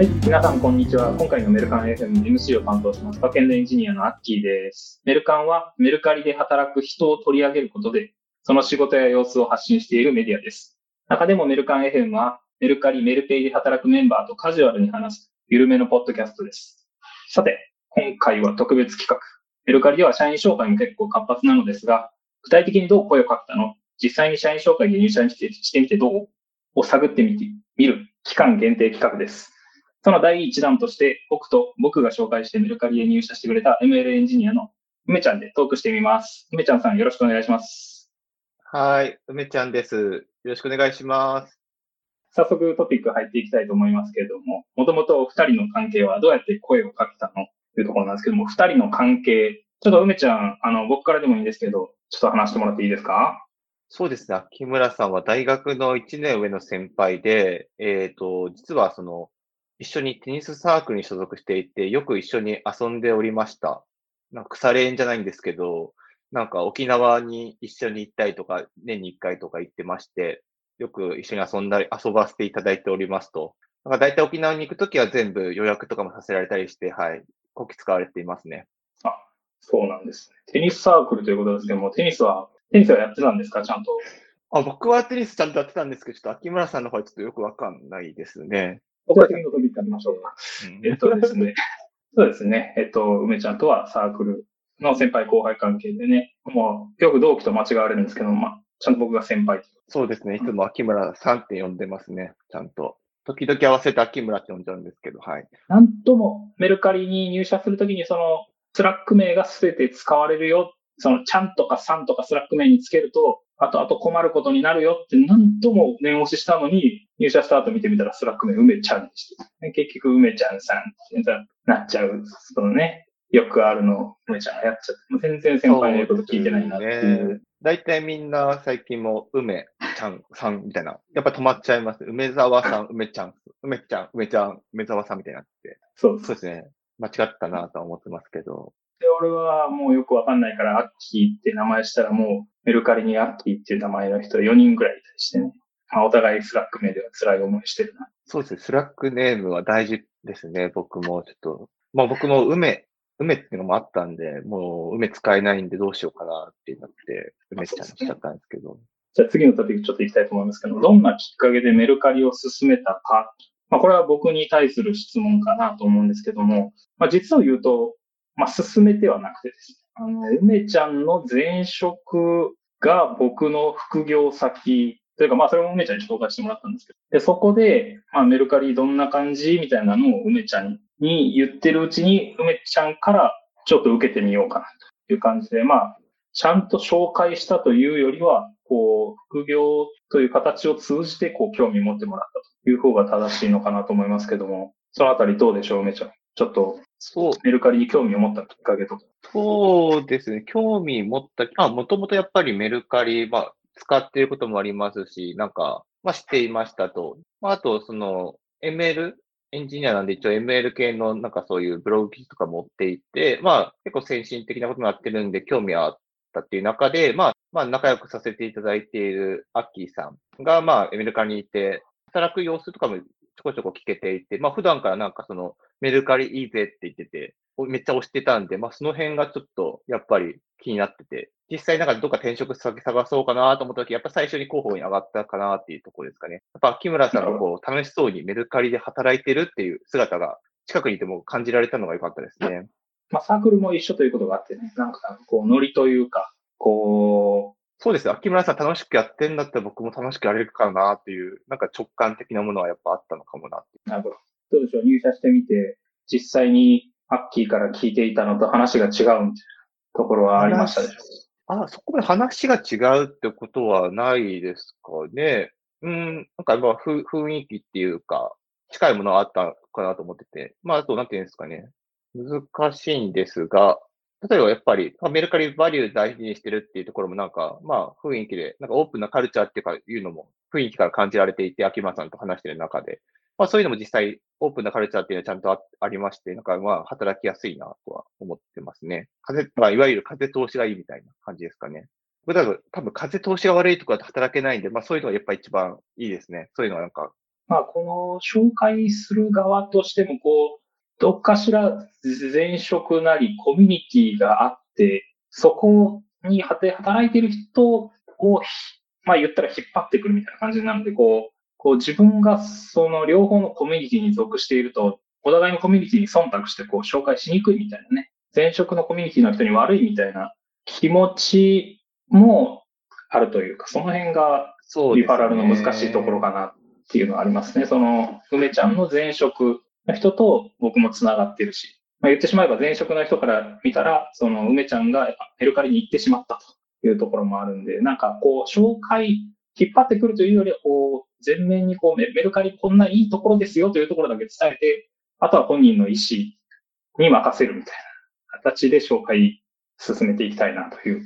はい、皆さんこんにちは。今回のメルカン FM MC を担当します、バックエンドエンジニアのアッキーです。メルカンはメルカリで働く人を取り上げることで、その仕事や様子を発信しているメディアです。中でもメルカン FM は、メルカリ、メルペイで働くメンバーとカジュアルに話す、緩めのポッドキャストです。さて、今回は特別企画。メルカリでは社員紹介も結構活発なのですが、具体的にどう声をかけたの？実際に社員紹介で入社してしてみてどう？を探ってみてみる期間限定企画です。その第一弾として、僕と僕が紹介してメルカリへ入社してくれた ML エンジニアの梅ちゃんでトークしてみます。梅ちゃんさんよろしくお願いします。はい、梅ちゃんです。よろしくお願いします。早速トピック入っていきたいと思いますけれども、もともとお二人の関係はどうやって声をかけたの？というところなんですけども、二人の関係、ちょっと梅ちゃん、あの、僕からでもいいんですけど、ちょっと話してもらっていいですか？そうですね、木村さんは大学の1年上の先輩で、えっ、と、実はその、一緒にテニスサークルに所属していて、よく一緒に遊んでおりました。なんか腐れ縁じゃないんですけど、なんか沖縄に一緒に行ったりとか、年に1回とか行ってまして、よく一緒に遊んだり、遊ばせていただいておりますと。なんか大体沖縄に行くときは全部予約とかもさせられたりして、はい、こき使われていますね。そうなんですね。テニスサークルということですけども、テニスは、テニスはやってたんですか？ちゃんと。あ、僕はテニスちゃんとやってたんですけど、ちょっと秋村さんの方はちょっとよくわかんないですね。僕は次のトピックありましょうか。うんえっとですね。そうですね。えっと、梅ちゃんとはサークルの先輩後輩関係でね、もうよく同期と間違われるんですけど、まあ、ちゃんと僕が先輩。そうですね。いつも秋村さんって呼んでますね。ちゃんと。時々合わせて秋村って呼んじゃうんですけど、はい。なんともメルカリに入社するときにそのスラック名が全て使われるよ。そのちゃんとかさんとかスラック名につけると、あとあと困ることになるよってなんとも念押ししたのに、入社した後見てみたらスラック名梅ちゃんにして、ね結局梅ちゃんさんってなっちゃう。そのね、よくあるのを梅ちゃんがやっちゃって、もう全然先輩の言うこと聞いてないなっていう。大体みんな最近も梅ちゃんさんみたいな。やっぱ止まっちゃいます。梅沢さん、梅ちゃん、梅ちゃん、梅ちゃん、梅沢さんみたいになって。そうそうですね。間違ったなとは思ってますけど。で、俺はもうよくわかんないから、アッキーって名前したらもうメルカリにアッキーっていう名前の人4人ぐらいいたりしてね。まあ、お互いスラック名では辛い思いしてるな。そうですね。スラックネームは大事ですね。僕もちょっと。まあ僕も梅、梅っていうのもあったんで、もう梅使えないんでどうしようかなってなって、梅ちゃんにしちゃったんですけど。じゃあ次のトピックちょっと行きたいと思いますけど、どんなきっかけでメルカリを進めたか。まあ、これは僕に対する質問かなと思うんですけども、まあ、実を言うと、まあ、進めてはなくてですね、あの、梅ちゃんの前職が僕の副業先、というかまあそれも梅ちゃんに紹介してもらったんですけど、で、そこで、まあメルカリどんな感じみたいなのを梅ちゃんに言ってるうちに、梅ちゃんからちょっと受けてみようかなという感じで、まあ、ちゃんと紹介したというよりは、こう、副業という形を通じて、こう、興味持ってもらったという方が正しいのかなと思いますけども、そのあたりどうでしょう、梅ちゃん。ちょっと、そう、メルカリに興味を持ったきっかけとか。そうですね。興味持った、あ、もともとやっぱりメルカリ、まあ、使っていることもありますし、なんか、まあ、知っていましたと。まあ、あと、その、ML、エンジニアなんで一応 ML 系のなんかそういうブログ記事とか持っていて、まあ、結構先進的なことになってるんで興味はあったっていう中で、まあ、まあ、仲良くさせていただいているアッキーさんが、まあ、メルカリにいて、働く様子とかもちょこちょこ聞けていて、まあ、普段からなんかその、メルカリいいぜって言ってて、めっちゃ押してたんで、まあ、その辺がちょっと、やっぱり気になってて、実際なんかどっか転職先探そうかなと思った時、やっぱ最初に候補に上がったかなっていうところですかね。やっぱ木村さんがこう、楽しそうにメルカリで働いてるっていう姿が近くにいても感じられたのが良かったですね。まあ、サークルも一緒ということがあってね、なんか、こう、ノリというか、こそうですよ。木村さん楽しくやってんだったら僕も楽しくやれるかなっていう、なんか直感的なものはやっぱあったのかもなっていう。う、なるほど。どうでしょう、入社してみて、実際にアッキーから聞いていたのと話が違うみたいなところはありましたでしょあ、そこまで話が違うってことはないですかね。うん、なんかまあ雰囲気っていうか、近いものはあったかなと思ってて。まあ、あと、なんていうんですかね。難しいんですが、例えばやっぱり、メルカリバリュー大事にしてるっていうところもなんか、まあ雰囲気で、なんかオープンなカルチャーっていうか、いうのも雰囲気から感じられていて、秋間さんと話してる中で。まあそういうのも実際、オープンなカルチャーっていうのはちゃんとあありまして、なんかまあ働きやすいなとは思ってますね。風、まあいわゆる風通しがいいみたいな感じですかね。僕多分、多分風通しが悪いところだと働けないんで、まあそういうのがやっぱ一番いいですね。そういうのはなんかまあ、この紹介する側としても、こう、どっかしら前職なりコミュニティがあって、そこに働いてる人を、まあ言ったら引っ張ってくるみたいな感じなるので、こう、こう自分がその両方のコミュニティに属していると、お互いのコミュニティに忖度してこう紹介しにくいみたいなね。前職のコミュニティの人に悪いみたいな気持ちもあるというか、その辺がリファラルの難しいところかなっていうのはありますね。その、梅ちゃんの前職の人と僕も繋がってるし、まあ、言ってしまえば前職の人から見たら、その梅ちゃんがメルカリに行ってしまったというところもあるんで、なんかこう、紹介、引っ張ってくるというよりは、こう、全面にこうメルカリこんないいところですよというところだけ伝えて、あとは本人の意思に任せるみたいな形で紹介進めていきたいなという、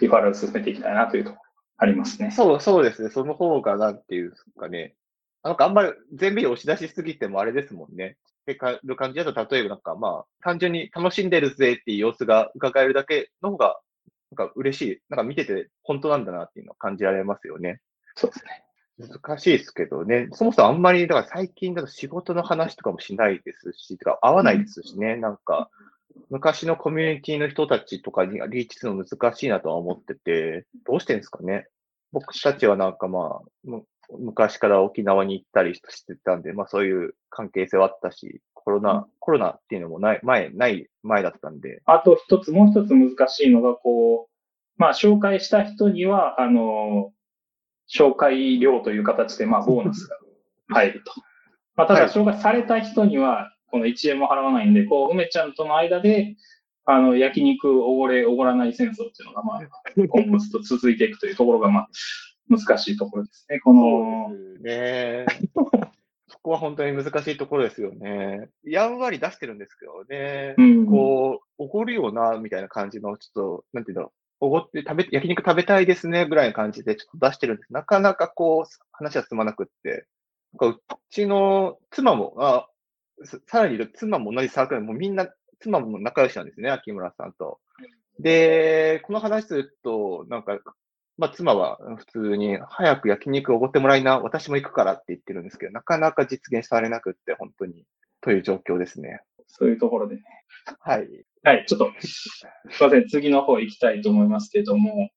リファラル進めていきたいなというところありますね。そう、そうですね。その方が、なんていうかね、なんかあんまり全部に押し出しすぎてもあれですもんね。ってる感じだと、例えばなんかまあ、単純に楽しんでるぜっていう様子が伺えるだけの方が、なんか嬉しい。なんか見てて本当なんだなっていうのを感じられますよね。そうですね。難しいですけどね。そもそもあんまり、だから最近だと仕事の話とかもしないですし、とか合わないですしね。なんか、昔のコミュニティの人たちとかにリーチするの難しいなとは思ってて、どうしてんですかね。僕たちはなんかまあ、昔から沖縄に行ったりしてたんで、まあそういう関係性はあったし、コロナ、うん、コロナっていうのもない、前、ない前だったんで。あと一つ、もう一つ難しいのが、こう、まあ紹介した人には、あの、紹介料という形で、まあボーナスが入ると。まあただ紹介された人には、この1円も払わないんで、こう、梅ちゃんとの間で、あの、焼肉おごれ、おごらない戦争っていうのが、まあ、今後ずっと続いていくというところが、まあ、難しいところですね。この。ね。そこは本当に難しいところですよね。やんわり出してるんですけどね。うん、こう、おごるよな、みたいな感じの、ちょっと、なんていうの、おごって食べ、焼肉食べたいですね、ぐらいの感じでちょっと出してるんです。なかなかこう、話は進まなくって。なんかうちの妻も、あ、さらに言うと妻も同じサークルもうみんな、妻も仲良しなんですね、秋村さんと。で、この話すると、なんか、まあ、妻は普通に、早く焼肉おごってもらいな、私も行くからって言ってるんですけど、なかなか実現されなくって、本当に、という状況ですね。そういうところでね。はい。はい、ちょっと、すいません、次の方行きたいと思いますけれども、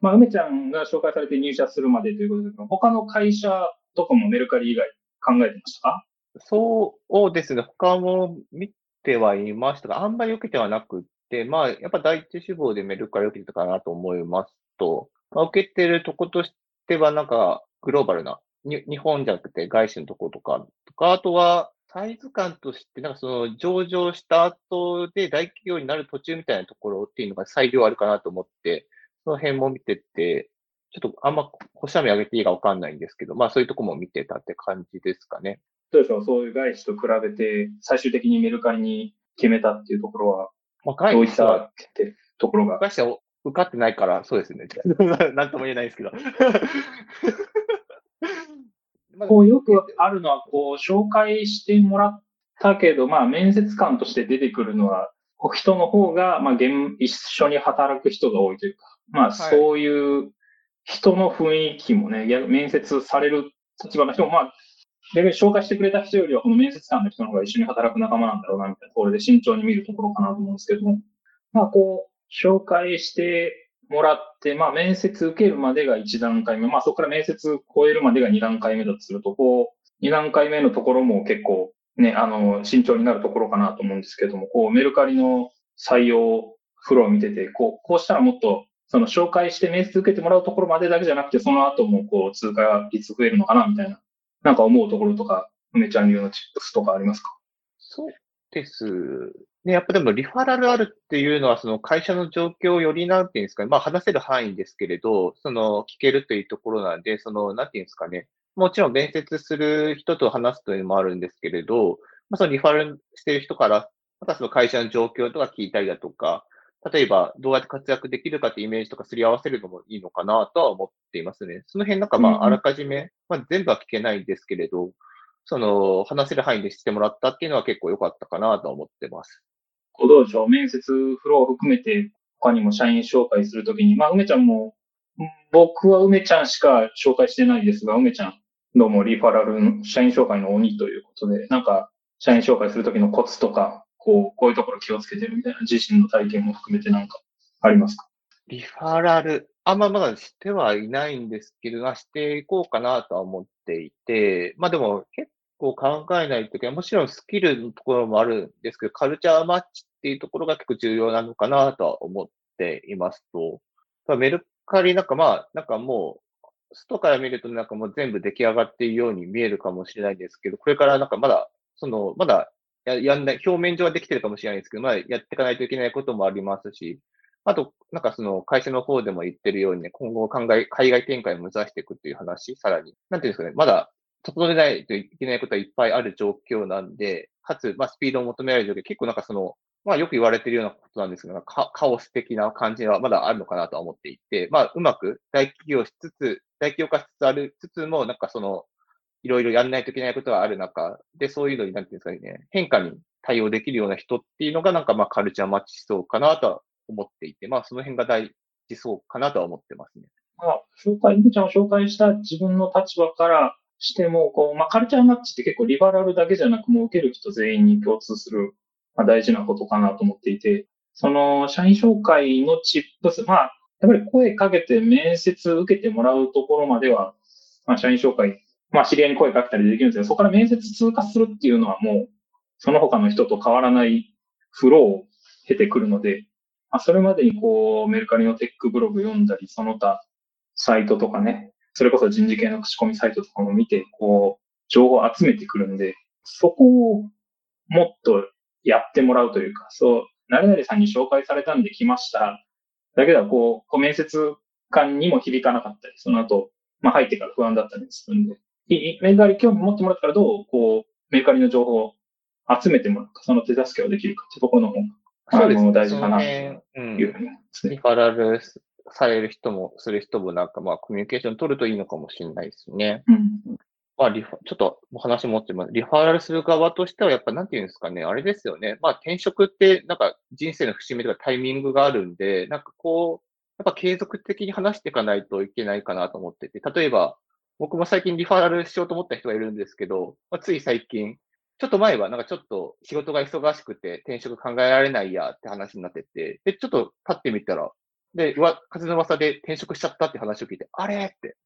まあ、梅ちゃんが紹介されて入社するまでということで、他の会社とかもメルカリ以外考えてましたか？そうですね、他も見てはいましたが、あんまり受けてはなくて、まあ、やっぱ第一志望でメルカリ受けてたかなと思いますと、まあ、受けてるとことしては、なんか、グローバルな、日本じゃなくて外資のとことか、とか、あとは、サイズ感として、なんかその上場した後で大企業になる途中みたいなところっていうのが裁量あるかなと思って、その辺も見てて、ちょっとあんま星網上げていいかわかんないんですけど、まあそういうとこも見てたって感じですかね。どうでしょうそういう外資と比べて、最終的にメルカリに決めたっていうところは、まあ、どういったところが？外資は受かってないから、そうですね。なんとも言えないですけど。こうよくあるのは、こう、紹介してもらったけど、まあ、面接官として出てくるのは、人の方が、まあ、一緒に働く人が多いというか、まあ、そういう人の雰囲気もね、面接される立場の人も、まあ、逆に紹介してくれた人よりは、この面接官の人の方が一緒に働く仲間なんだろうな、みたいなところで慎重に見るところかなと思うんですけども、まあ、こう、紹介してもらって、まあ、面接受けるまでが1段階目、まあ、そこから面接超えるまでが2段階目だとすると、こう、2段階目のところも結構、ね、あの、慎重になるところかなと思うんですけども、こう、メルカリの採用フローを見てて、こう、こうしたらもっと、その紹介して面接受けてもらうところまでだけじゃなくて、その後もこう、通過率増えるのかな、みたいな、なんか思うところとか、梅ちゃん流のチップスとかありますか？そうです。ね、やっぱでもリファラルあるっていうのは、その会社の状況をよりなんていうんですかね、まあ話せる範囲ですけれど、その聞けるというところなんで、その、なんていうんですかね、もちろん面接する人と話すというのもあるんですけれど、まあそのリファラルしている人から、またその会社の状況とか聞いたりだとか、例えばどうやって活躍できるかってイメージとかすり合わせるのもいいのかなとは思っていますね。その辺なんかまああらかじめ、まあ全部は聞けないんですけれど、その話せる範囲でしてもらったっていうのは結構良かったかなと思ってます。こうどうでしょう、面接フローを含めて、他にも社員紹介するときに、まあ、梅ちゃんも、僕は梅ちゃんしか紹介してないですが、梅ちゃん、どうもリファラル、社員紹介の鬼ということで、なんか、社員紹介するときのコツとか、こう、こういうところ気をつけてるみたいな自身の体験も含めてなんかありますか？リファラル、あんままだしてはいないんですけど、していこうかなとは思っていて、まあでも結構考えないといけない。もちろんスキルのところもあるんですけど、カルチャーマッチっていうところが結構重要なのかなとは思っていますと、メルカリなんかまあ、なんかもう、外から見るとなんかもう全部出来上がっているように見えるかもしれないんですけど、これからなんかまだ、その、まだややんない、表面上はできてるかもしれないですけど、まあやっていかないといけないこともありますし、あと、なんかその会社の方でも言ってるようにね、今後考え、海外展開を目指していくっていう話、さらに、なんていうんですかね、まだ整えないといけないことはいっぱいある状況なんで、かつ、まあ、スピードを求められる状況、結構なんかその、まあ、よく言われてるようなことなんですけど、カオス的な感じはまだあるのかなとは思っていて、まあ、うまく大企業しつつ、大企業化しつつあるつつも、なんかその、いろいろやんないといけないことがある中で、そういうのに、なんていうんですかね、変化に対応できるような人っていうのが、なんかまあ、カルチャーマッチしそうかなとは思っていて、まあ、その辺が大事そうかなとは思ってますね。まあ、紹介、イちゃんを紹介した自分の立場からしても、こう、まあ、カルチャーマッチって結構リバラルだけじゃなく、もう受ける人全員に共通する、まあ、大事なことかなと思っていて、その、社員紹介のチップス、まあ、やっぱり声かけて面接受けてもらうところまでは、まあ、社員紹介、まあ、知り合いに声かけたりできるんですけど、そこから面接通過するっていうのはもう、その他の人と変わらないフローを経てくるので、まあ、それまでにこう、メルカリのテックブログ読んだり、その他、サイトとかね、それこそ人事系の口コミサイトとかも見て、こう、情報を集めてくるんで、そこをもっとやってもらうというか、そう、誰々さんに紹介されたんで来ました。だけど、こう、こう面接官にも響かなかったり、その後、まあ入ってから不安だったりするんで、メルカリ興味持ってもらったらどう、こう、メルカリの情報を集めてもらうか、その手助けをできるかってところの方が、そうですね、大事かなというふうにね。リファラルされる人も、する人もなんかまあコミュニケーション取るといいのかもしれないですね。うん。まあリフちょっと話持ってます。リファーラルする側としてはやっぱなんていうんですかね、あれですよね。まあ転職ってなんか人生の節目とかタイミングがあるんで、なんかこう、やっぱ継続的に話していかないといけないかなと思ってて、例えば僕も最近リファーラルしようと思った人がいるんですけど、まあ、つい最近、ちょっと前はなんかちょっと仕事が忙しくて転職考えられないやって話になってて、で、ちょっと立ってみたら、で、うわ、風の噂で転職しちゃったって話を聞いて、あれ？って、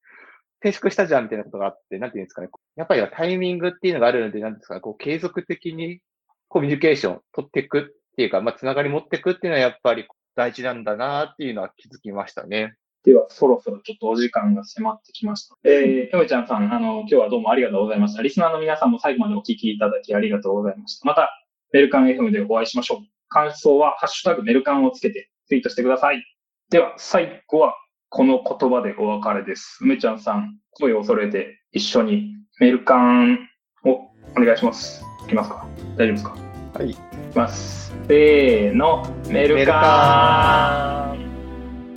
転職したじゃんみたいなことがあって、なんていうんですかね。やっぱりタイミングっていうのがあるので、なんですかね、こう継続的にコミュニケーション取っていくっていうか、まあ、つながり持っていくっていうのはやっぱり大事なんだなっていうのは気づきましたね。では、そろそろちょっとお時間が迫ってきました。えー、よめちゃんさん、あの、今日はどうもありがとうございました。リスナーの皆さんも最後までお聞きいただきありがとうございました。また、メルカン FM でお会いしましょう。感想は、ハッシュタグメルカンをつけてツイートしてください。では、最後はこの言葉でお別れです。梅ちゃんさん、声を揃えて一緒にメルカンをお願いします。いきますか大丈夫ですか？はい。いきます。せーの、メルカン